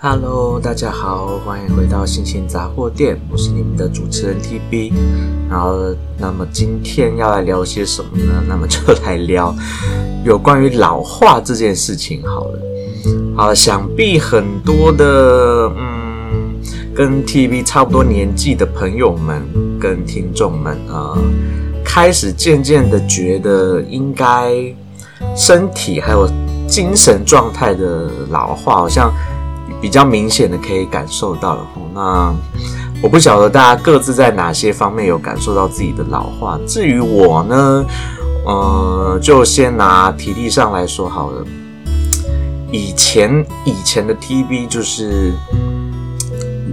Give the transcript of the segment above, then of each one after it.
Hello，大家好，欢迎回到星星杂货店，我是你们的主持人 TB。然后，那么今天要来聊些什么呢？那么就来聊有关于老化这件事情好了。好了，想必很多的嗯，跟 TB 差不多年纪的朋友们跟听众们啊、开始渐渐的觉得应该身体还有精神状态的老化，好像。比较明显的可以感受到了，那我不晓得大家各自在哪些方面有感受到自己的老化。至于我呢，呃，就先拿体力上来说好了。以前以前的 TB 就是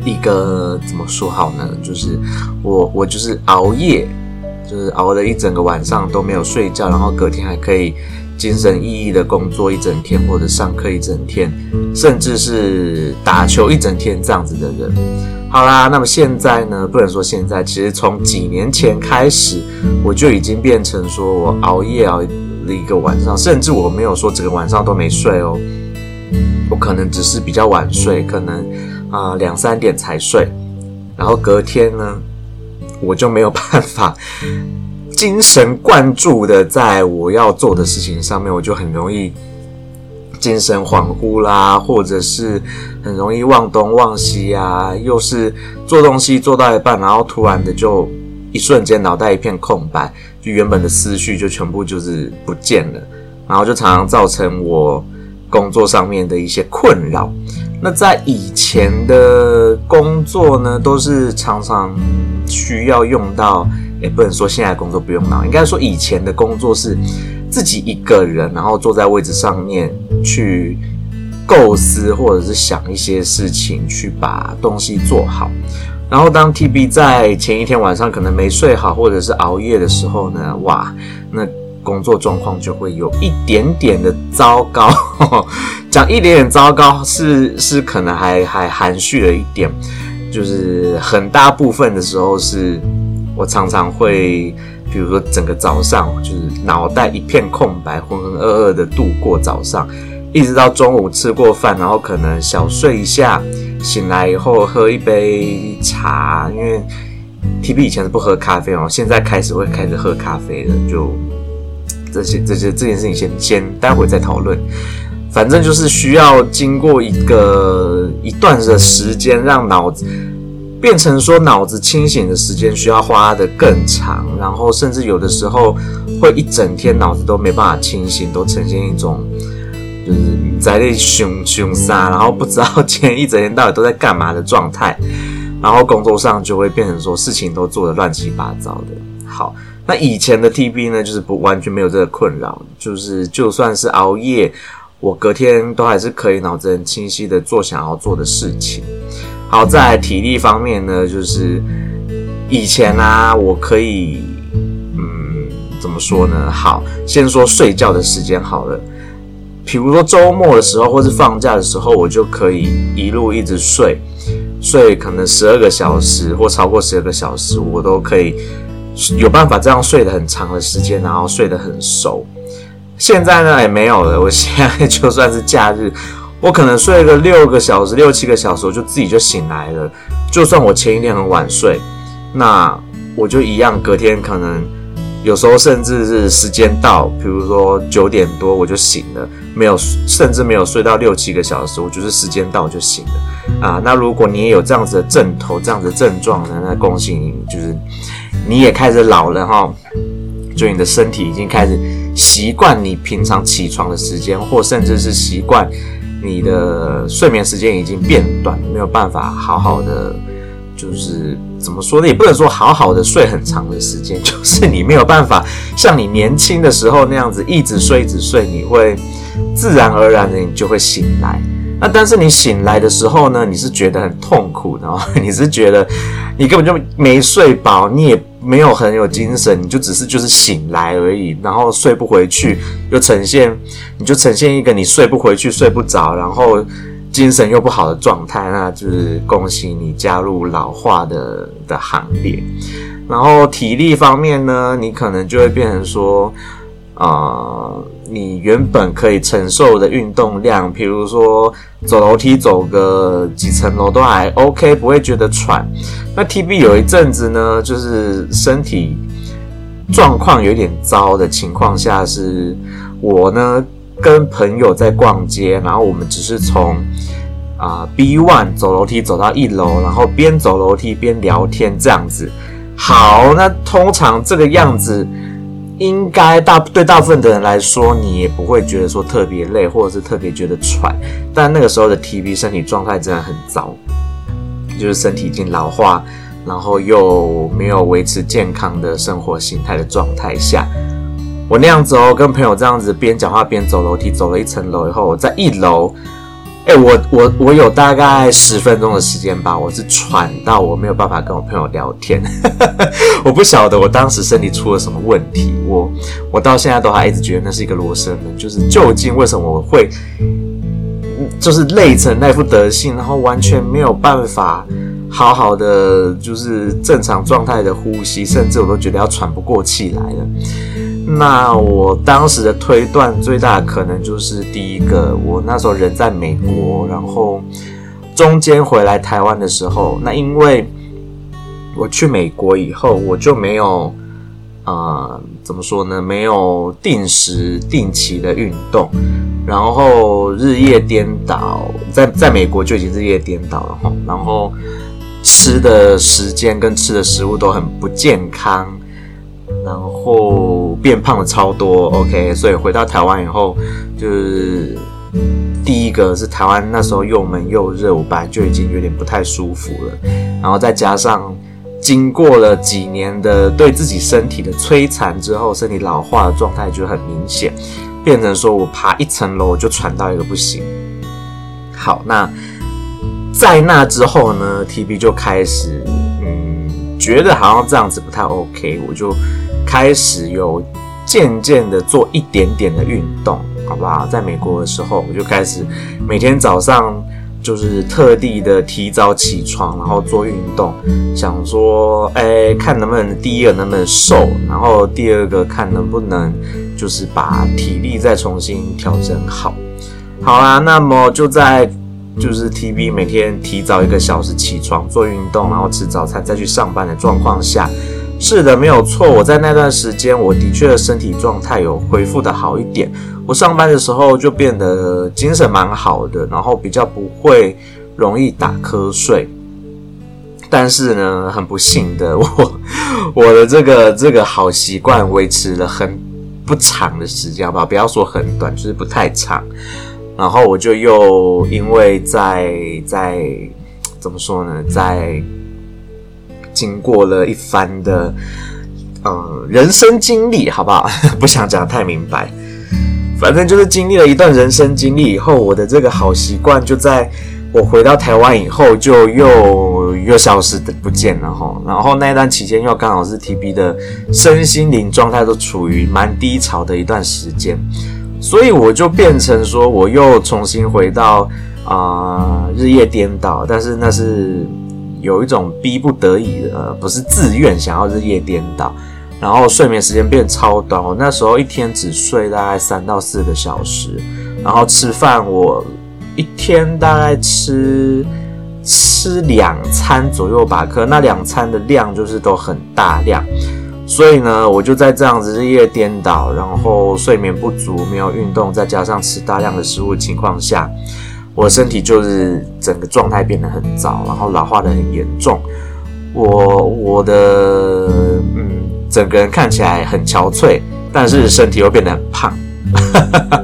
一个怎么说好呢？就是我我就是熬夜，就是熬了一整个晚上都没有睡觉，然后隔天还可以。精神奕奕的工作一整天，或者上课一整天，甚至是打球一整天这样子的人。好啦，那么现在呢？不能说现在，其实从几年前开始，我就已经变成说我熬夜熬了一个晚上，甚至我没有说整个晚上都没睡哦。我可能只是比较晚睡，可能啊、两三点才睡，然后隔天呢，我就没有办法。精神灌注的在我要做的事情上面，我就很容易精神恍惚啦，或者是很容易忘东忘西啊，又是做东西做到一半，然后突然的就一瞬间脑袋一片空白，就原本的思绪就全部就是不见了，然后就常常造成我工作上面的一些困扰。那在以前的工作呢，都是常常需要用到。也不能说现在工作不用脑，应该说以前的工作是自己一个人，然后坐在位置上面去构思或者是想一些事情，去把东西做好。然后当 TB 在前一天晚上可能没睡好，或者是熬夜的时候呢，哇，那工作状况就会有一点点的糟糕。讲一点点糟糕是是可能还还含蓄了一点，就是很大部分的时候是。我常常会，比如说整个早上就是脑袋一片空白，浑浑噩噩的度过早上，一直到中午吃过饭，然后可能小睡一下，醒来以后喝一杯茶，因为 TB 以前是不喝咖啡哦，现在开始会开始喝咖啡了，就这些这些这件事情先先待会再讨论，反正就是需要经过一个一段的时间让脑子。变成说脑子清醒的时间需要花得更长，然后甚至有的时候会一整天脑子都没办法清醒，都呈现一种就是在那凶凶杀，然后不知道今天一整天到底都在干嘛的状态，然后工作上就会变成说事情都做得乱七八糟的。好，那以前的 TB 呢，就是不完全没有这个困扰，就是就算是熬夜，我隔天都还是可以脑子很清晰的做想要做的事情。好，在体力方面呢，就是以前啊，我可以，嗯，怎么说呢？好，先说睡觉的时间好了。比如说周末的时候，或是放假的时候，我就可以一路一直睡，睡可能十二个小时或超过十二个小时，我都可以有办法这样睡得很长的时间，然后睡得很熟。现在呢，也没有了。我现在就算是假日。我可能睡个六个小时、六七个小时，我就自己就醒来了。就算我前一天很晚睡，那我就一样，隔天可能有时候甚至是时间到，比如说九点多我就醒了，没有甚至没有睡到六七个小时，我就是时间到就醒了啊。那如果你也有这样子的症头、这样子的症状呢，那恭喜你，就是你也开始老了哈，就你的身体已经开始习惯你平常起床的时间，或甚至是习惯。你的睡眠时间已经变短，没有办法好好的，就是怎么说呢？也不能说好好的睡很长的时间，就是你没有办法像你年轻的时候那样子一直睡一直睡，你会自然而然的你就会醒来。那但是你醒来的时候呢，你是觉得很痛苦的，你是觉得你根本就没睡饱，你也。没有很有精神，你就只是就是醒来而已，然后睡不回去，又呈现，你就呈现一个你睡不回去、睡不着，然后精神又不好的状态，那就是恭喜你加入老化的的行列。然后体力方面呢，你可能就会变成说，啊、你原本可以承受的运动量，比如说走楼梯走个几层楼都还 OK，不会觉得喘。那 TB 有一阵子呢，就是身体状况有点糟的情况下，是我呢跟朋友在逛街，然后我们只是从啊、B one 走楼梯走到一楼，然后边走楼梯边聊天这样子。好，那通常这个样子。应该大对大部分的人来说，你也不会觉得说特别累，或者是特别觉得喘。但那个时候的 TB 身体状态真的很糟，就是身体已经老化，然后又没有维持健康的生活形态的状态下，我那样子哦，跟朋友这样子边讲话边走楼梯，走了一层楼以后，我在一楼。哎、我我我有大概十分钟的时间吧，我是喘到我没有办法跟我朋友聊天，我不晓得我当时身体出了什么问题，我我到现在都还一直觉得那是一个罗生门，就是究竟为什么我会就是累成那副德性，然后完全没有办法好好的就是正常状态的呼吸，甚至我都觉得要喘不过气来了。那我当时的推断最大的可能就是第一个，我那时候人在美国，然后中间回来台湾的时候，那因为我去美国以后，我就没有呃怎么说呢，没有定时定期的运动，然后日夜颠倒，在在美国就已经日夜颠倒了哈，然后吃的时间跟吃的食物都很不健康。然后变胖了超多，OK，所以回到台湾以后，就是第一个是台湾那时候又闷又热，我本来就已经有点不太舒服了，然后再加上经过了几年的对自己身体的摧残之后，身体老化的状态就很明显，变成说我爬一层楼就喘到一个不行。好，那在那之后呢，TB 就开始嗯觉得好像这样子不太 OK，我就。开始有渐渐的做一点点的运动，好不好？在美国的时候，我就开始每天早上就是特地的提早起床，然后做运动，想说，哎，看能不能第一个能不能瘦，然后第二个看能不能就是把体力再重新调整好。好啦，那么就在就是 TB 每天提早一个小时起床做运动，然后吃早餐再去上班的状况下。是的，没有错。我在那段时间，我的确身体状态有恢复的好一点。我上班的时候就变得精神蛮好的，然后比较不会容易打瞌睡。但是呢，很不幸的，我我的这个这个好习惯维持了很不长的时间吧，不要说很短，就是不太长。然后我就又因为在在怎么说呢，在。经过了一番的，嗯，人生经历，好不好？不想讲太明白，反正就是经历了一段人生经历以后，我的这个好习惯就在我回到台湾以后就又又消失的不见了哈。然后那一段期间又刚好是 TB 的身心灵状态都处于蛮低潮的一段时间，所以我就变成说我又重新回到啊、日夜颠倒，但是那是。有一种逼不得已的，呃，不是自愿想要日夜颠倒，然后睡眠时间变超短。我那时候一天只睡大概三到四个小时，然后吃饭我一天大概吃吃两餐左右吧，可那两餐的量就是都很大量，所以呢，我就在这样子日夜颠倒，然后睡眠不足，没有运动，再加上吃大量的食物的情况下。我身体就是整个状态变得很糟，然后老化得很严重。我我的嗯，整个人看起来很憔悴，但是身体又变得很胖。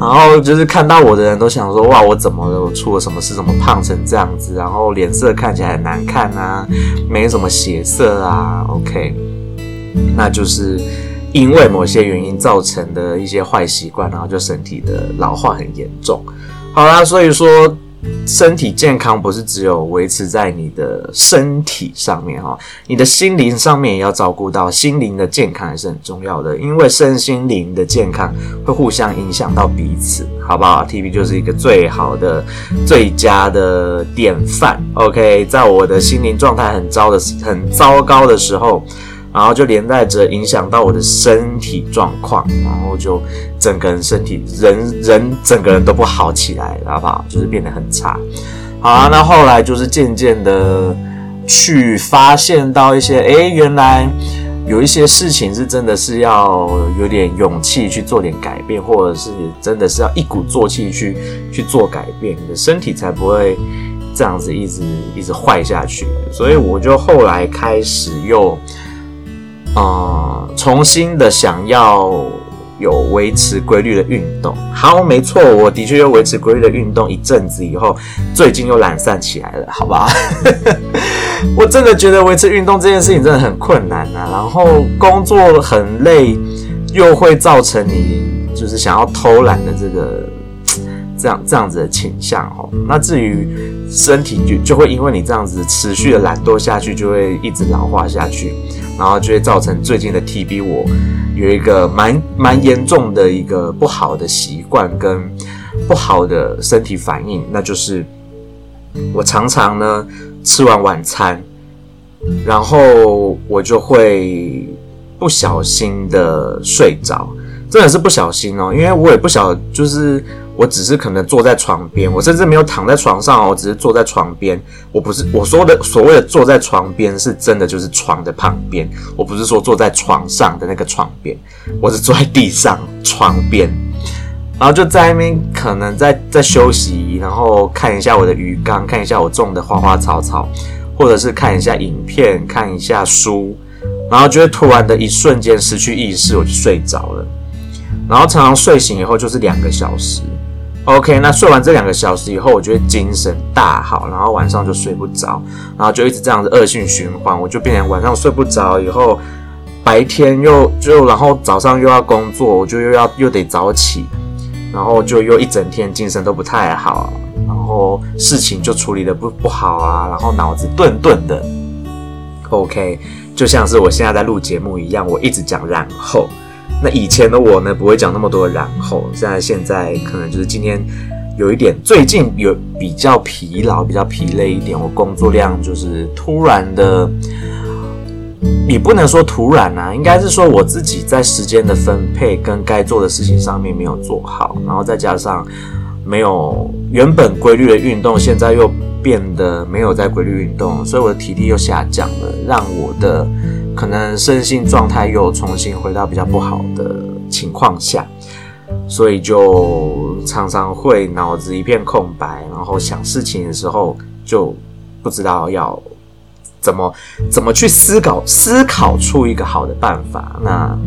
然后就是看到我的人都想说：哇，我怎么了？我出了什么事？怎么胖成这样子？然后脸色看起来很难看啊，没什么血色啊。OK，那就是因为某些原因造成的一些坏习惯，然后就身体的老化很严重。好啦，所以说身体健康不是只有维持在你的身体上面哈，你的心灵上面也要照顾到，心灵的健康也是很重要的，因为身心灵的健康会互相影响到彼此，好不好？TB 就是一个最好的、最佳的典范。OK，在我的心灵状态很糟的、很糟糕的时候，然后就连带着影响到我的身体状况，然后就整个人身体人人整个人都不好起来，好不好？就是变得很差。好啊，那后来就是渐渐的去发现到一些，诶，原来有一些事情是真的是要有点勇气去做点改变，或者是真的是要一鼓作气去去做改变，你的身体才不会这样子一直一直坏下去。所以我就后来开始又，呃，重新的想要。有维持规律的运动，好，没错，我的确又维持规律的运动一阵子以后，最近又懒散起来了，好吧？我真的觉得维持运动这件事情真的很困难啊，然后工作很累，又会造成你就是想要偷懒的这个这样这样子的倾向哦。那至于身体就就会因为你这样子持续的懒惰下去，就会一直老化下去。然后就会造成最近的 TB，我有一个蛮蛮严重的一个不好的习惯跟不好的身体反应，那就是我常常呢吃完晚餐，然后我就会不小心的睡着，真的是不小心哦，因为我也不晓得就是。我只是可能坐在床边，我甚至没有躺在床上哦，我只是坐在床边。我不是我说的所谓的坐在床边，是真的就是床的旁边。我不是说坐在床上的那个床边，我是坐在地上床边，然后就在那边可能在在休息，然后看一下我的鱼缸，看一下我种的花花草草，或者是看一下影片，看一下书，然后就会突然的一瞬间失去意识，我就睡着了。然后常常睡醒以后就是两个小时。OK，那睡完这两个小时以后，我觉得精神大好，然后晚上就睡不着，然后就一直这样子恶性循环，我就变成晚上睡不着，以后白天又就然后早上又要工作，我就又要又得早起，然后就又一整天精神都不太好，然后事情就处理的不不好啊，然后脑子顿顿的。OK，就像是我现在在录节目一样，我一直讲然后。那以前的我呢，不会讲那么多然后，现在现在可能就是今天有一点，最近有比较疲劳，比较疲累一点，我工作量就是突然的，也不能说突然啊，应该是说我自己在时间的分配跟该做的事情上面没有做好，然后再加上没有原本规律的运动，现在又变得没有在规律运动，所以我的体力又下降了，让我的。可能身心状态又重新回到比较不好的情况下，所以就常常会脑子一片空白，然后想事情的时候就不知道要怎么怎么去思考，思考出一个好的办法。那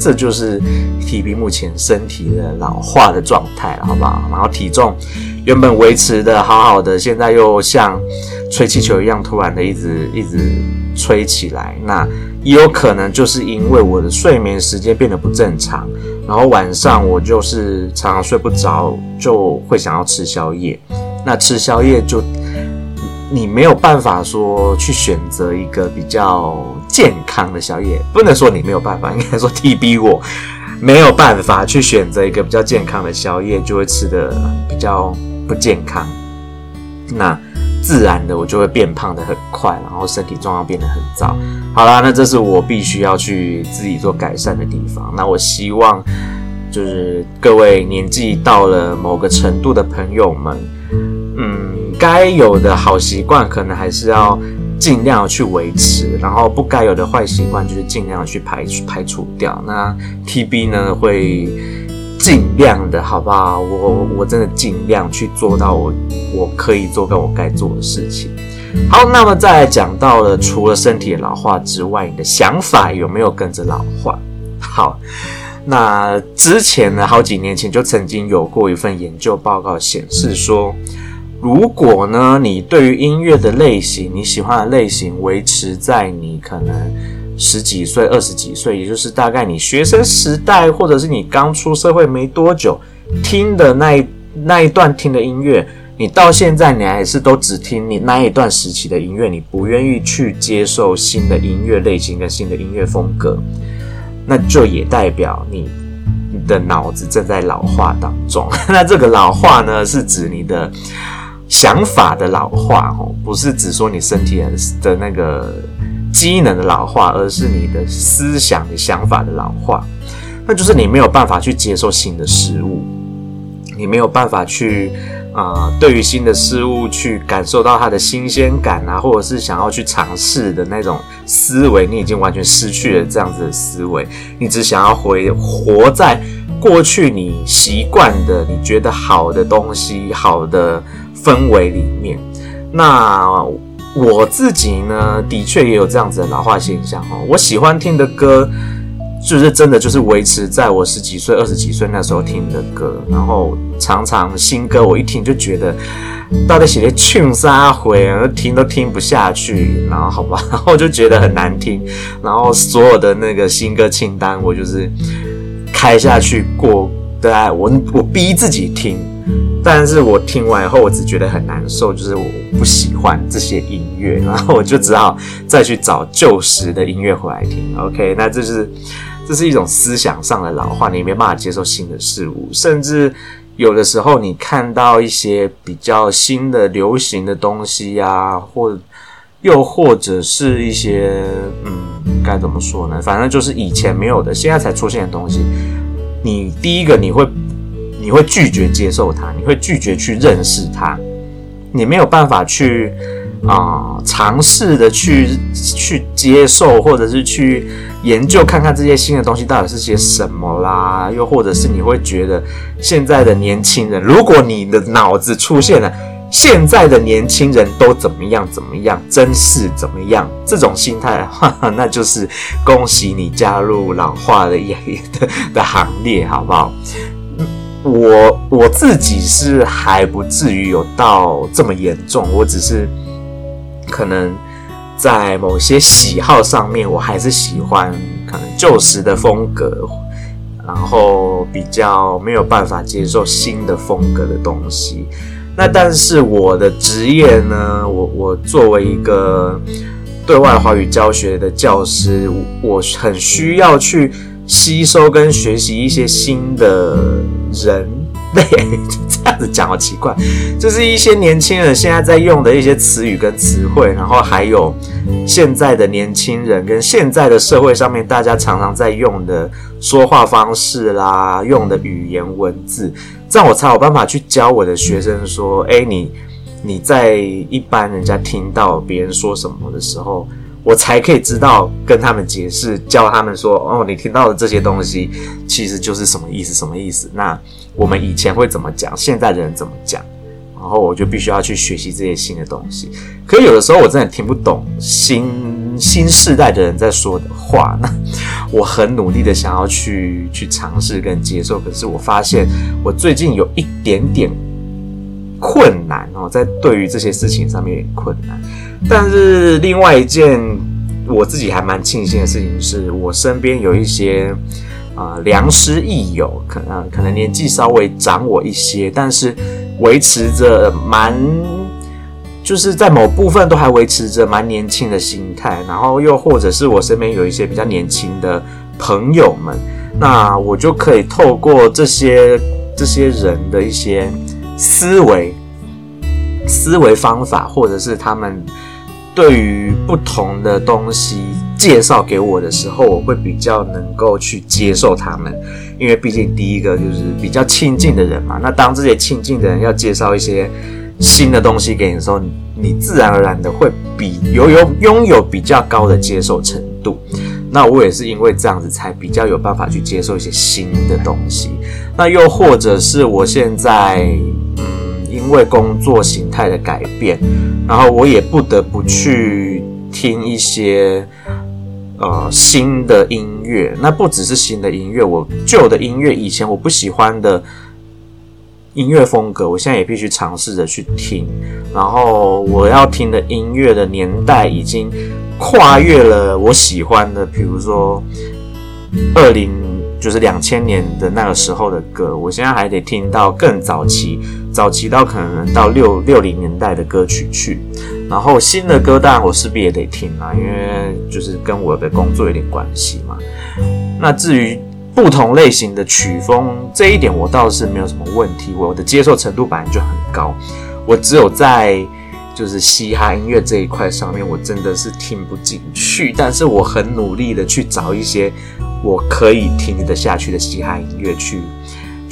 这就是 TB 目前身体的老化的状态，好不好？然后体重原本维持的好好的，现在又像吹气球一样，突然的一直一直。吹起来，那也有可能就是因为我的睡眠时间变得不正常，然后晚上我就是常常睡不着，就会想要吃宵夜。那吃宵夜就你没有办法说去选择一个比较健康的宵夜，不能说你没有办法，应该说 TB 我没有办法去选择一个比较健康的宵夜，就会吃的比较不健康。那。自然的，我就会变胖得很快，然后身体状况变得很糟。好啦，那这是我必须要去自己做改善的地方。那我希望，就是各位年纪到了某个程度的朋友们，嗯，该有的好习惯可能还是要尽量去维持，然后不该有的坏习惯就是尽量去排排除掉。那 TB 呢会。尽量的好不好？我我真的尽量去做到我我可以做跟我该做的事情。好，那么再来讲到了，除了身体的老化之外，你的想法有没有跟着老化？好，那之前呢，好几年前就曾经有过一份研究报告显示说，如果呢，你对于音乐的类型，你喜欢的类型维持在你可能。十几岁、二十几岁，也就是大概你学生时代，或者是你刚出社会没多久听的那一那一段听的音乐，你到现在你还是都只听你那一段时期的音乐，你不愿意去接受新的音乐类型跟新的音乐风格，那就也代表你你的脑子正在老化当中。那这个老化呢，是指你的想法的老化哦，不是指说你身体的的那个。机能的老化，而是你的思想的想法的老化。那就是你没有办法去接受新的事物，你没有办法去啊、呃，对于新的事物去感受到它的新鲜感啊，或者是想要去尝试的那种思维，你已经完全失去了这样子的思维，你只想要回活在过去你习惯的、你觉得好的东西、好的氛围里面。那我自己呢，的确也有这样子的老化现象哦。我喜欢听的歌。就是真的，就是维持在我十几岁、二十几岁那时候听的歌，然后常常新歌我一听就觉得，到底写的唱啥回啊，听都听不下去，然后好吧，然后就觉得很难听，然后所有的那个新歌清单我就是开下去过，对，我我逼自己听，但是我听完以后我只觉得很难受，就是我不喜欢这些音乐，然后我就只好再去找旧时的音乐回来听。OK，那这是。这是一种思想上的老化，你没办法接受新的事物，甚至有的时候你看到一些比较新的流行的东西呀，或又或者是一些嗯，该怎么说呢？反正就是以前没有的，现在才出现的东西，你第一个你会你会拒绝接受它，你会拒绝去认识它，你没有办法去啊尝试的去去接受，或者是去。研究看看这些新的东西到底是些什么啦，又或者是你会觉得现在的年轻人，如果你的脑子出现了现在的年轻人都怎么样怎么样，真是怎么样这种心态，哈哈，那就是恭喜你加入老化的的 的行列，好不好？我我自己是还不至于有到这么严重，我只是可能。在某些喜好上面，我还是喜欢可能旧时的风格，然后比较没有办法接受新的风格的东西。那但是我的职业呢，我我作为一个对外华语教学的教师，我很需要去吸收跟学习一些新的人。对，这样子讲好奇怪，就是一些年轻人现在在用的一些词语跟词汇，然后还有现在的年轻人跟现在的社会上面大家常常在用的说话方式啦，用的语言文字，这样我才有办法去教我的学生说，诶，你你在一般人家听到别人说什么的时候。我才可以知道跟他们解释，教他们说哦，你听到的这些东西其实就是什么意思，什么意思？那我们以前会怎么讲？现在的人怎么讲？然后我就必须要去学习这些新的东西。可有的时候我真的听不懂新新世代的人在说的话，那我很努力的想要去去尝试跟接受，可是我发现我最近有一点点困难哦，在对于这些事情上面有点困难。但是另外一件我自己还蛮庆幸的事情是，我身边有一些啊、良师益友，可能可能年纪稍微长我一些，但是维持着蛮就是在某部分都还维持着蛮年轻的心态，然后又或者是我身边有一些比较年轻的朋友们，那我就可以透过这些这些人的一些思维、思维方法，或者是他们。对于不同的东西介绍给我的时候，我会比较能够去接受他们，因为毕竟第一个就是比较亲近的人嘛。那当这些亲近的人要介绍一些新的东西给你的时候，你自然而然的会比有有拥有比较高的接受程度。那我也是因为这样子才比较有办法去接受一些新的东西。那又或者是我现在。因为工作形态的改变，然后我也不得不去听一些呃新的音乐。那不只是新的音乐，我旧的音乐，以前我不喜欢的音乐风格，我现在也必须尝试着去听。然后我要听的音乐的年代已经跨越了我喜欢的，比如说二零。就是两千年的那个时候的歌，我现在还得听到更早期，早期到可能到六六零年代的歌曲去。然后新的歌当然我势必也得听啦，因为就是跟我的工作有点关系嘛。那至于不同类型的曲风，这一点我倒是没有什么问题，我的接受程度本来就很高。我只有在就是嘻哈音乐这一块上面，我真的是听不进去。但是我很努力的去找一些我可以听得下去的嘻哈音乐，去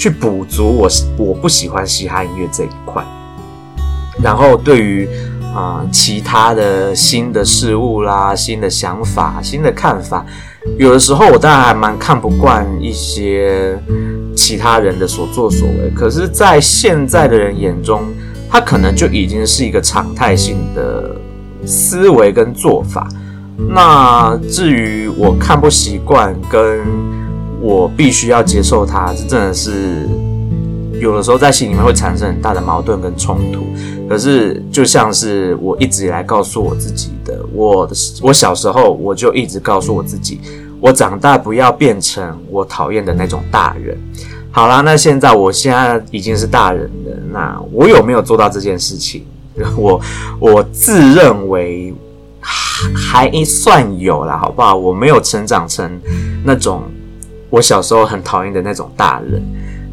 去补足我我不喜欢嘻哈音乐这一块。然后对于啊、其他的新的事物啦、新的想法、新的看法，有的时候我当然还蛮看不惯一些其他人的所作所为。可是，在现在的人眼中，他可能就已经是一个常态性的思维跟做法。那至于我看不习惯，跟我必须要接受它，这真的是有的时候在心里面会产生很大的矛盾跟冲突。可是就像是我一直以来告诉我自己的，我的我小时候我就一直告诉我自己，我长大不要变成我讨厌的那种大人。好啦，那现在我现在已经是大人了，那我有没有做到这件事情？我我自认为还算有啦，好不好？我没有成长成那种我小时候很讨厌的那种大人，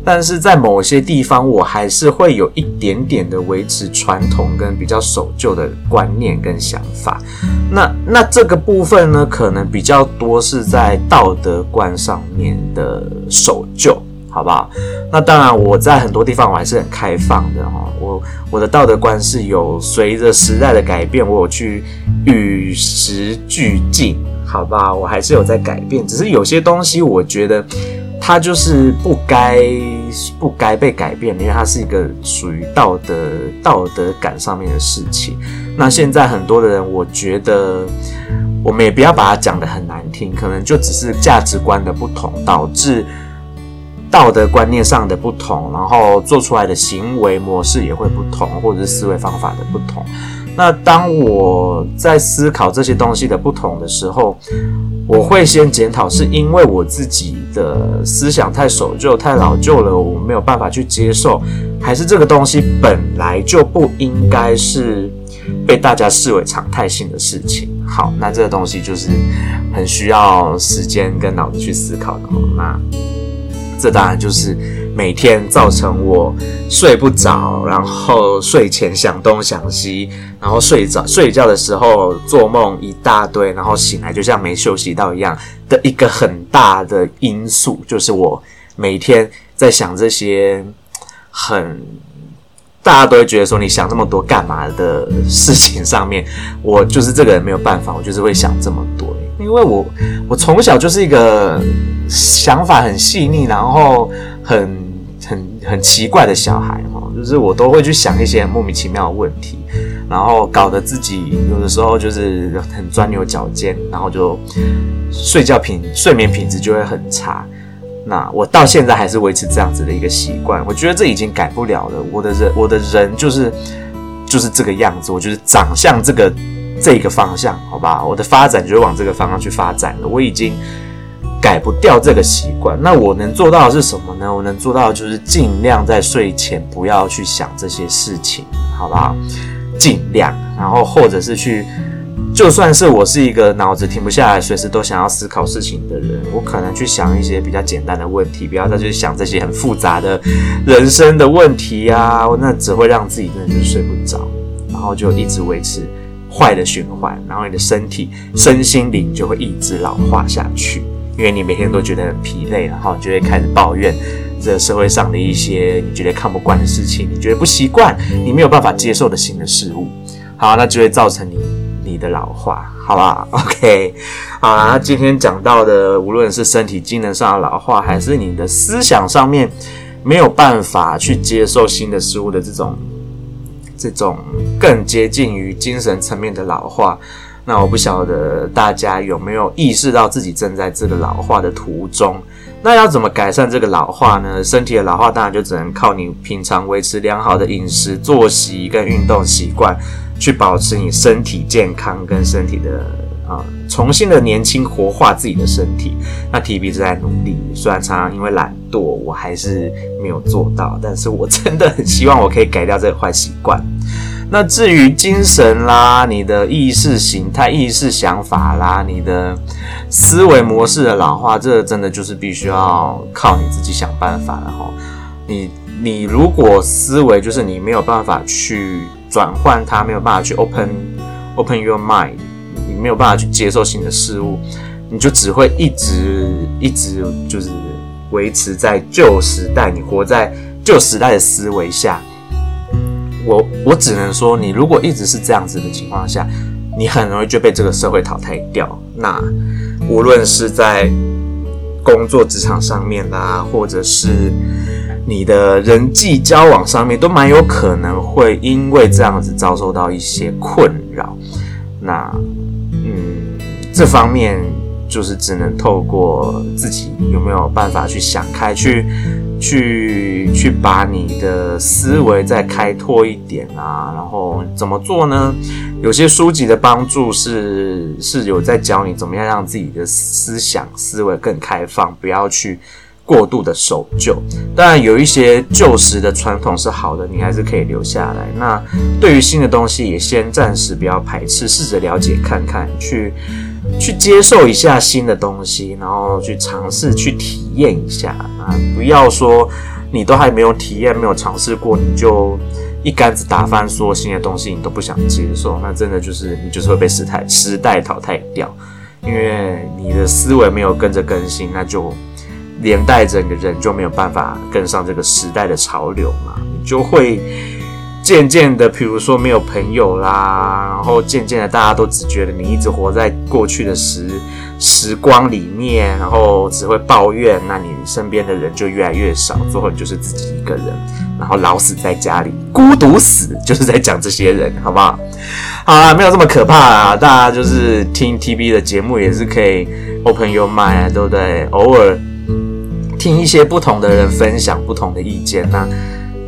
但是在某些地方，我还是会有一点点的维持传统跟比较守旧的观念跟想法。那那这个部分呢，可能比较多是在道德观上面的守旧。好不好？那当然，我在很多地方我还是很开放的哈。我我的道德观是有随着时代的改变，我有去与时俱进，好吧？我还是有在改变，只是有些东西我觉得它就是不该不该被改变，因为它是一个属于道德道德感上面的事情。那现在很多的人，我觉得我们也不要把它讲得很难听，可能就只是价值观的不同导致。道德观念上的不同，然后做出来的行为模式也会不同，或者是思维方法的不同。那当我在思考这些东西的不同的时候，我会先检讨，是因为我自己的思想太守旧、太老旧了，我没有办法去接受，还是这个东西本来就不应该是被大家视为常态性的事情？好，那这个东西就是很需要时间跟脑子去思考的。那。这当然就是每天造成我睡不着，然后睡前想东想西，然后睡着睡觉的时候做梦一大堆，然后醒来就像没休息到一样的一个很大的因素，就是我每天在想这些很 大家都会觉得说你想这么多干嘛的事情上面，我就是这个人没有办法，我就是会想这么多，因为我我从小就是一个。想法很细腻，然后很很很奇怪的小孩哈，就是我都会去想一些莫名其妙的问题，然后搞得自己有的时候就是很钻牛角尖，然后就睡觉品睡眠品质就会很差。那我到现在还是维持这样子的一个习惯，我觉得这已经改不了了。我的人我的人就是就是这个样子，我就是长相这个这个方向，好吧，我的发展就是往这个方向去发展了。我已经。改不掉这个习惯，那我能做到的是什么呢？我能做到的就是尽量在睡前不要去想这些事情，好不好？尽量，然后或者是去，就算是我是一个脑子停不下来，随时都想要思考事情的人，我可能去想一些比较简单的问题，不要再去想这些很复杂的人生的问题啊，那只会让自己真的就睡不着，然后就一直维持坏的循环，然后你的身体、身心灵就会一直老化下去。因为你每天都觉得很疲累，然后就会开始抱怨这社会上的一些你觉得看不惯的事情，你觉得不习惯，你没有办法接受的新的事物，好，那就会造成你你的老化，好吧？OK，好，那今天讲到的，无论是身体机能上的老化，还是你的思想上面没有办法去接受新的事物的这种这种更接近于精神层面的老化。那我不晓得大家有没有意识到自己正在这个老化的途中？那要怎么改善这个老化呢？身体的老化当然就只能靠你平常维持良好的饮食、作息跟运动习惯，去保持你身体健康跟身体的啊、重新的年轻活化自己的身体。那 TB 正在努力，虽然常常因为懒惰，我还是没有做到，但是我真的很希望我可以改掉这个坏习惯。那至于精神啦，你的意识形态、意识想法啦，你的思维模式的老化，这真的就是必须要靠你自己想办法了哈。你你如果思维就是你没有办法去转换它，没有办法去 open open your mind，你没有办法去接受新的事物，你就只会一直一直就是维持在旧时代，你活在旧时代的思维下。我我只能说，你如果一直是这样子的情况下，你很容易就被这个社会淘汰掉。那无论是在工作职场上面啦，或者是你的人际交往上面，都蛮有可能会因为这样子遭受到一些困扰。那，这方面就是只能透过自己有没有办法去想开去。去去把你的思维再开拓一点啊，然后怎么做呢？有些书籍的帮助是是有在教你怎么样让自己的思想思维更开放，不要去过度的守旧。当然，有一些旧时的传统是好的，你还是可以留下来。那对于新的东西，也先暂时不要排斥，试着了解看看，去。去接受一下新的东西，然后去尝试去体验一下啊！不要说你都还没有体验、没有尝试过，你就一竿子打翻，说新的东西你都不想接受，那真的就是你就是会被时代时代淘汰掉，因为你的思维没有跟着更新，那就连带着你人就没有办法跟上这个时代的潮流嘛，你就会。渐渐的，比如说没有朋友啦，然后渐渐的，大家都只觉得你一直活在过去的时时光里面，然后只会抱怨，那你身边的人就越来越少，最后你就是自己一个人，然后老死在家里，孤独死，就是在讲这些人，好不好？好啦，没有这么可怕啊，大家就是听 TB 的节目也是可以 open your mind，对不对？偶尔听一些不同的人分享不同的意见，那。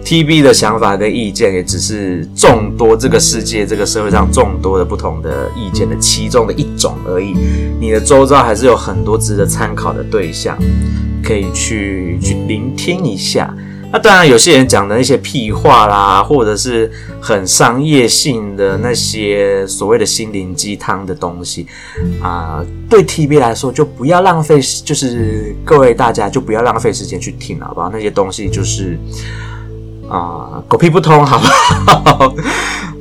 TB 的想法跟意见也只是众多这个世界、这个社会上众多的不同的意见的其中的一种而已。你的周遭还是有很多值得参考的对象，可以去去聆听一下。那当然，有些人讲的那些屁话啦，或者是很商业性的那些所谓的心灵鸡汤的东西啊、对 TB 来说就不要浪费，就是各位大家就不要浪费时间去听，好不好？那些东西就是。啊、狗屁不通，好不好？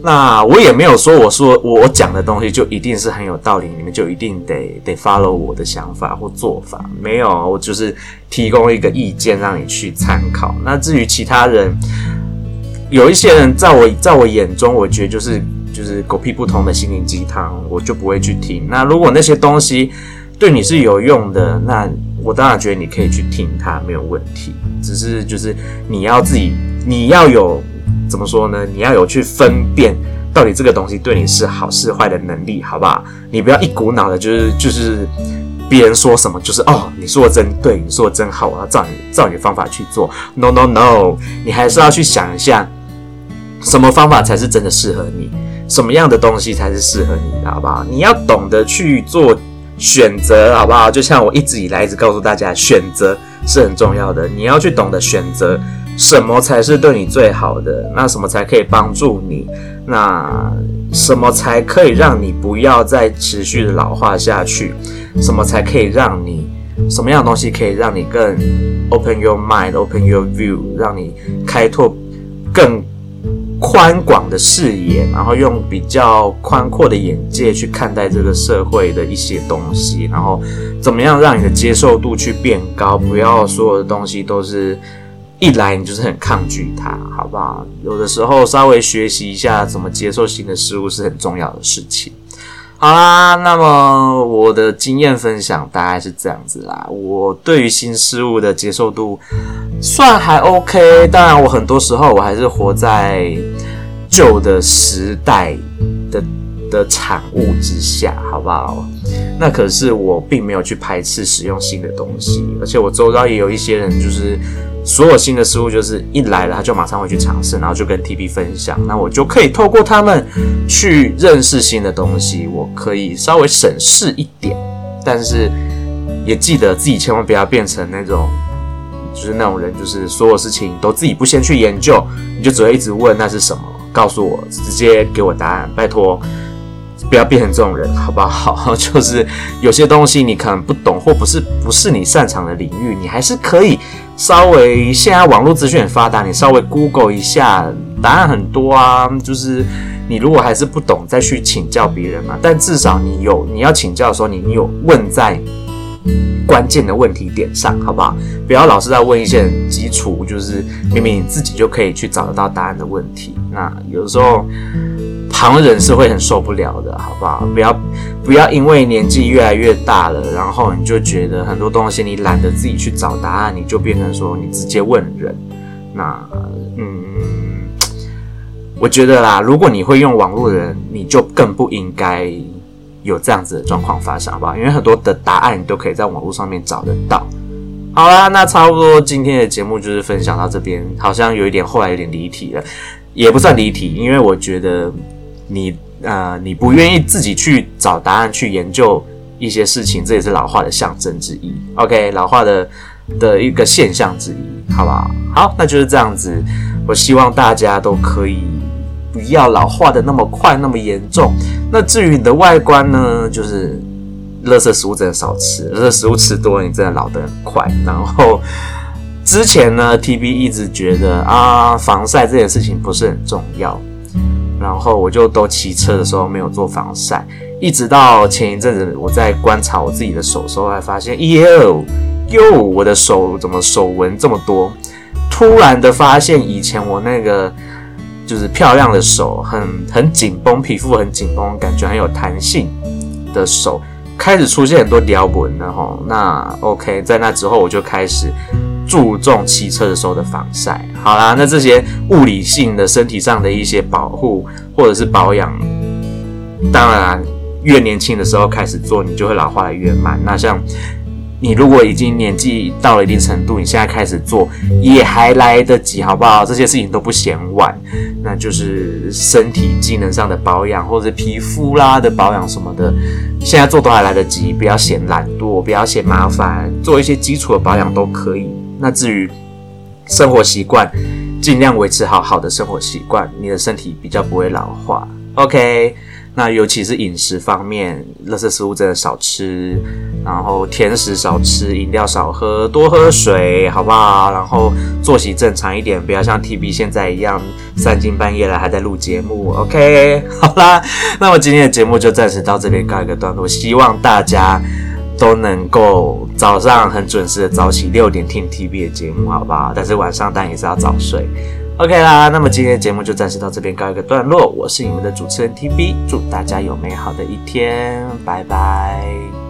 那我也没有说，我说我讲的东西就一定是很有道理，你们就一定得得 follow 我的想法或做法。没有，我就是提供一个意见让你去参考。那至于其他人，有一些人在我在我眼中，我觉得就是就是狗屁不通的心灵鸡汤，我就不会去听。那如果那些东西对你是有用的，那我当然觉得你可以去听它，没有问题。只是就是你要自己。你要有怎么说呢？你要有去分辨到底这个东西对你是好是坏的能力，好不好？你不要一股脑的，就是就是别人说什么就是哦，你说的真对，你说的真好，我要照你照你的方法去做。No no no，你还是要去想一下，什么方法才是真的适合你，什么样的东西才是适合你的，好不好？你要懂得去做选择，好不好？就像我一直以来一直告诉大家，选择是很重要的，你要去懂得选择。什么才是对你最好的？那什么才可以帮助你？那什么才可以让你不要再持续的老化下去？什么才可以让你？什么样的东西可以让你更 open your mind, open your view，让你开拓更宽广的视野，然后用比较宽阔的眼界去看待这个社会的一些东西，然后怎么样让你的接受度去变高？不要所有的东西都是。一来你就是很抗拒它，好不好？有的时候稍微学习一下怎么接受新的事物是很重要的事情。好啦，那么我的经验分享大概是这样子啦。我对于新事物的接受度算还 OK，当然我很多时候我还是活在旧的时代的的产物之下，好不好？那可是我并没有去排斥使用新的东西，而且我周遭也有一些人就是。所有新的事物就是一来了，他就马上会去尝试，然后就跟 TB 分享，那我就可以透过他们去认识新的东西，我可以稍微审视一点，但是也记得自己千万不要变成那种，就是那种人，就是所有事情都自己不先去研究，你就只会一直问那是什么，告诉我，直接给我答案，拜托。不要变成这种人，好不好？就是有些东西你可能不懂，或不是不是你擅长的领域，你还是可以稍微现在网络资讯很发达，你稍微 Google 一下，答案很多啊，就是你如果还是不懂，再去请教别人嘛。但至少你有你要请教的时候，你你有问在关键的问题点上，好不好？不要老是在问一些基础，就是明明你自己就可以去找得到答案的问题。那有的时候旁人是会很受不了的，好不好？不要不要因为年纪越来越大了，然后你就觉得很多东西你懒得自己去找答案，你就变成说你直接问人。那嗯，我觉得啦，如果你会用网络的人，你就更不应该有这样子的状况发生，好不好？因为很多的答案你都可以在网络上面找得到。好啦，那差不多今天的节目就是分享到这边，好像有一点后来有点离题了，也不算离题，因为我觉得你呃你不愿意自己去找答案去研究一些事情，这也是老化的象征之一。OK，老化的的一个现象之一，好不好？好，那就是这样子。我希望大家都可以不要老化的那么快，那么严重。那至于你的外观呢，就是垃圾食物真的少吃，垃圾食物吃多了，你真的老得很快。然后之前呢，TB 一直觉得啊，防晒这件事情不是很重要，然后我就都骑车的时候没有做防晒，一直到前一阵子我在观察我自己的手的时候，才发现，哟哟，我的手怎么手纹这么多？突然的发现，以前我那个就是漂亮的手，很很紧绷，皮肤很紧绷，感觉很有弹性的手，开始出现很多条纹了哈。那 OK，在那之后我就开始注重骑车的时候的防晒。好啦，那这些物理性的身体上的一些保护或者是保养，当然越年轻的时候开始做，你就会老化的越慢。那像。你如果已经年纪到了一定程度，你现在开始做也还来得及，好不好？这些事情都不嫌晚。那就是身体机能上的保养，或者皮肤啦的保养什么的，现在做都还来得及。不要嫌懒惰，不要嫌麻烦，做一些基础的保养都可以。那至于生活习惯，尽量维持好好的生活习惯，你的身体比较不会老化。OK。那尤其是饮食方面，垃圾食物真的少吃，然后甜食少吃，饮料少喝，多喝水，好不好？然后作息正常一点，不要像 TB 现在一样三更半夜了还在录节目。OK，好啦，那么今天的节目就暂时到这边告一个段落，希望大家都能够早上很准时的早起六点听 TV 的节目，好不好？但是晚上当然也是要早睡。OK 啦，那么今天的节目就暂时到这边告一个段落。我是你们的主持人 TV，祝大家有美好的一天，拜拜。